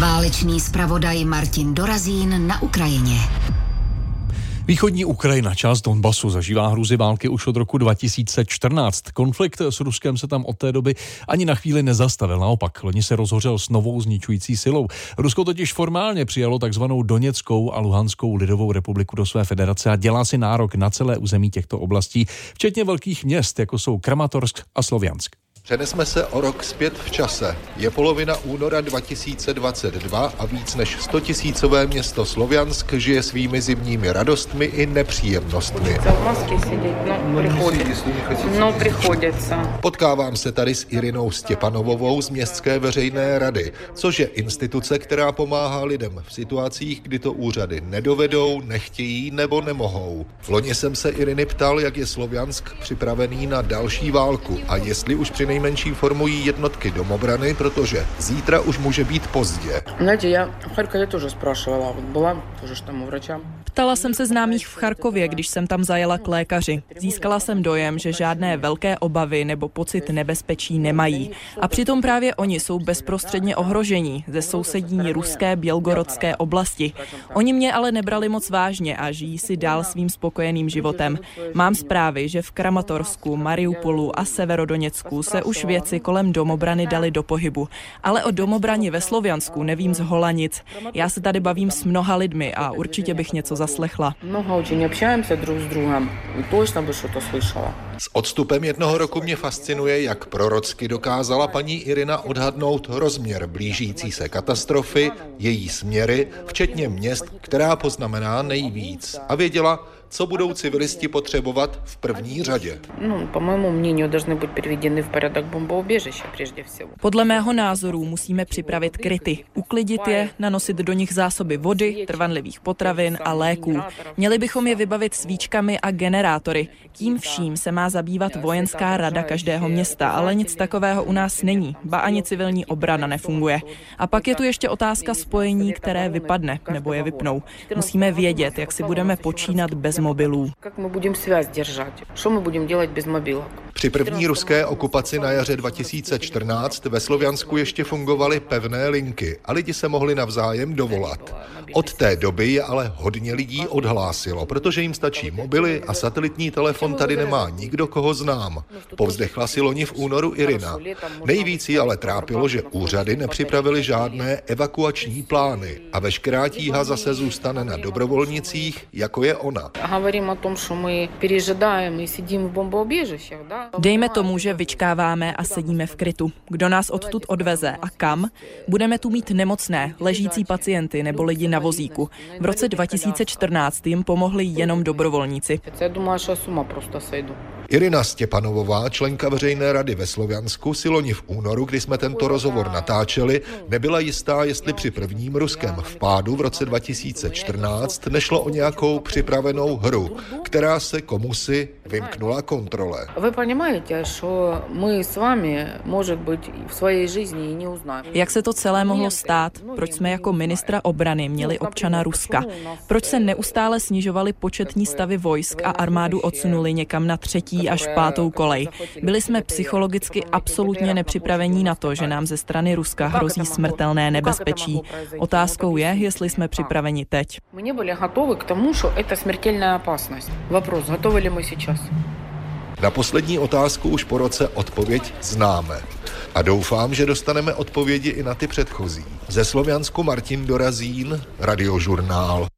Válečný zpravodaj Martin Dorazín na Ukrajině. Východní Ukrajina, část Donbasu, zažívá hruzy války už od roku 2014. Konflikt s Ruskem se tam od té doby ani na chvíli nezastavil. Naopak, loni se rozhořel s novou zničující silou. Rusko totiž formálně přijalo takzvanou Doněckou a Luhanskou lidovou republiku do své federace a dělá si nárok na celé území těchto oblastí, včetně velkých měst, jako jsou Kramatorsk a Sloviansk. Přenesme se o rok zpět v čase. Je polovina února 2022 a víc než 100 tisícové město Sloviansk žije svými zimními radostmi i nepříjemnostmi. No, приходится. Potkávám se tady s Irinou Stěpanovovou z Městské veřejné rady, což je instituce, která pomáhá lidem v situacích, kdy to úřady nedovedou, nechtějí nebo nemohou. V loni jsem se Iriny ptal, jak je Sloviansk připravený na další válku a jestli už při nejmenším formují jednotky domobrany, protože zítra už může být pozdě. Знаете, я в Харькове тоже спрашивала. Вот была тоже ж там у врача. Ptala jsem se známých v Charkově, když jsem tam zajela k lékaři. Získala jsem dojem, že žádné velké obavy nebo pocit nebezpečí nemají. A přitom právě oni jsou bezprostředně ohrožení ze sousední ruské bělgorodské oblasti. Oni mě ale nebrali moc vážně a žijí si dál svým spokojeným životem. Mám zprávy, že v Kramatorsku, Mariupolu a Severodoněcku se už věci kolem domobrany dali do pohybu. Ale o domobraně ve Sloviansku nevím z hola nic. Já se tady bavím s mnoha lidmi a určitě bych něco zaslechla. Много очень общаемся друг с другом. И точно бы что-то слышала. S odstupem jednoho roku mě fascinuje, jak prorocky dokázala paní Irina odhadnout rozměr blížící se katastrofy, její směry, včetně měst, která poznamená nejvíc. A věděla, co budou civilisti potřebovat v první řadě. Ну, по моему мнению, должны быть приведены в порядок бомбоубежища прежде всего. Podle mého názoru musíme připravit kryty, uklidit je, nanosit do nich zásoby vody, trvanlivých potravin a léků. Měli bychom je vybavit svíčkami a generátory. Tím vším se má zabývat vojenská rada každého města, ale nic takového u nás není, ba ani civilní obrana nefunguje. A pak je tu ještě otázka spojení, které vypadne nebo je vypnou. Musíme vědět, jak si budeme počínat bez mobilů. Как мы будем связь держать? Что мы будем делать без мобилок? Při první ruské okupaci na jaře 2014 ve Sloviansku ještě fungovaly pevné linky a lidi se mohli navzájem dovolat. Od té doby je ale hodně lidí odhlásilo, protože jim stačí mobily a satelitní telefon tady nemá nikdo, koho znám. Povzdechla si loni v únoru Irina. Nejvíc ji ale trápilo, že úřady nepřipravili žádné evakuační plány a veškerá tíha zase zůstane na dobrovolnicích, jako je ona. Hovorím o tom, že my přežíváme, my sedíme v bombouběžištích. Dejme tomu, že vyčkáváme a sedíme v krytu. Kdo nás odtud odveze a kam? Budeme tu mít nemocné, ležící pacienty nebo lidi na vozíku. V roce 2014 jim pomohli jenom dobrovolníci. Я думала, что я с ума просто сойду. Irina Stěpanovová, členka veřejné rady ve Sloviansku, si loni v únoru, kdy jsme tento rozhovor natáčeli, nebyla jistá, jestli při prvním ruském vpádu v roce 2014 nešlo o nějakou připravenou hru, která se komusi vymknula kontrole. Вы понимаете, что мы с вами, может быть, в своей жизни и не узнаем. Jak se to celé mohlo stát? Proč jsme jako ministra obrany měli občana Ruska? Proč se neustále snižovaly početní stavy vojsk a armádu odsunuli někam na třetí až pátou kolej? Byli jsme psychologicky absolutně nepřipravení na to, že nám ze strany Ruska hrozí smrtelné nebezpečí. Otázkou je, jestli jsme připraveni teď. Мы не были готовы к тому, что это смертельная опасность. Вопрос, готовы ли мы сейчас? Na poslední otázku už po roce odpověď známe. A doufám, že dostaneme odpovědi i na ty předchozí. Ze Sloviansku Martin Dorazín, Radiožurnál.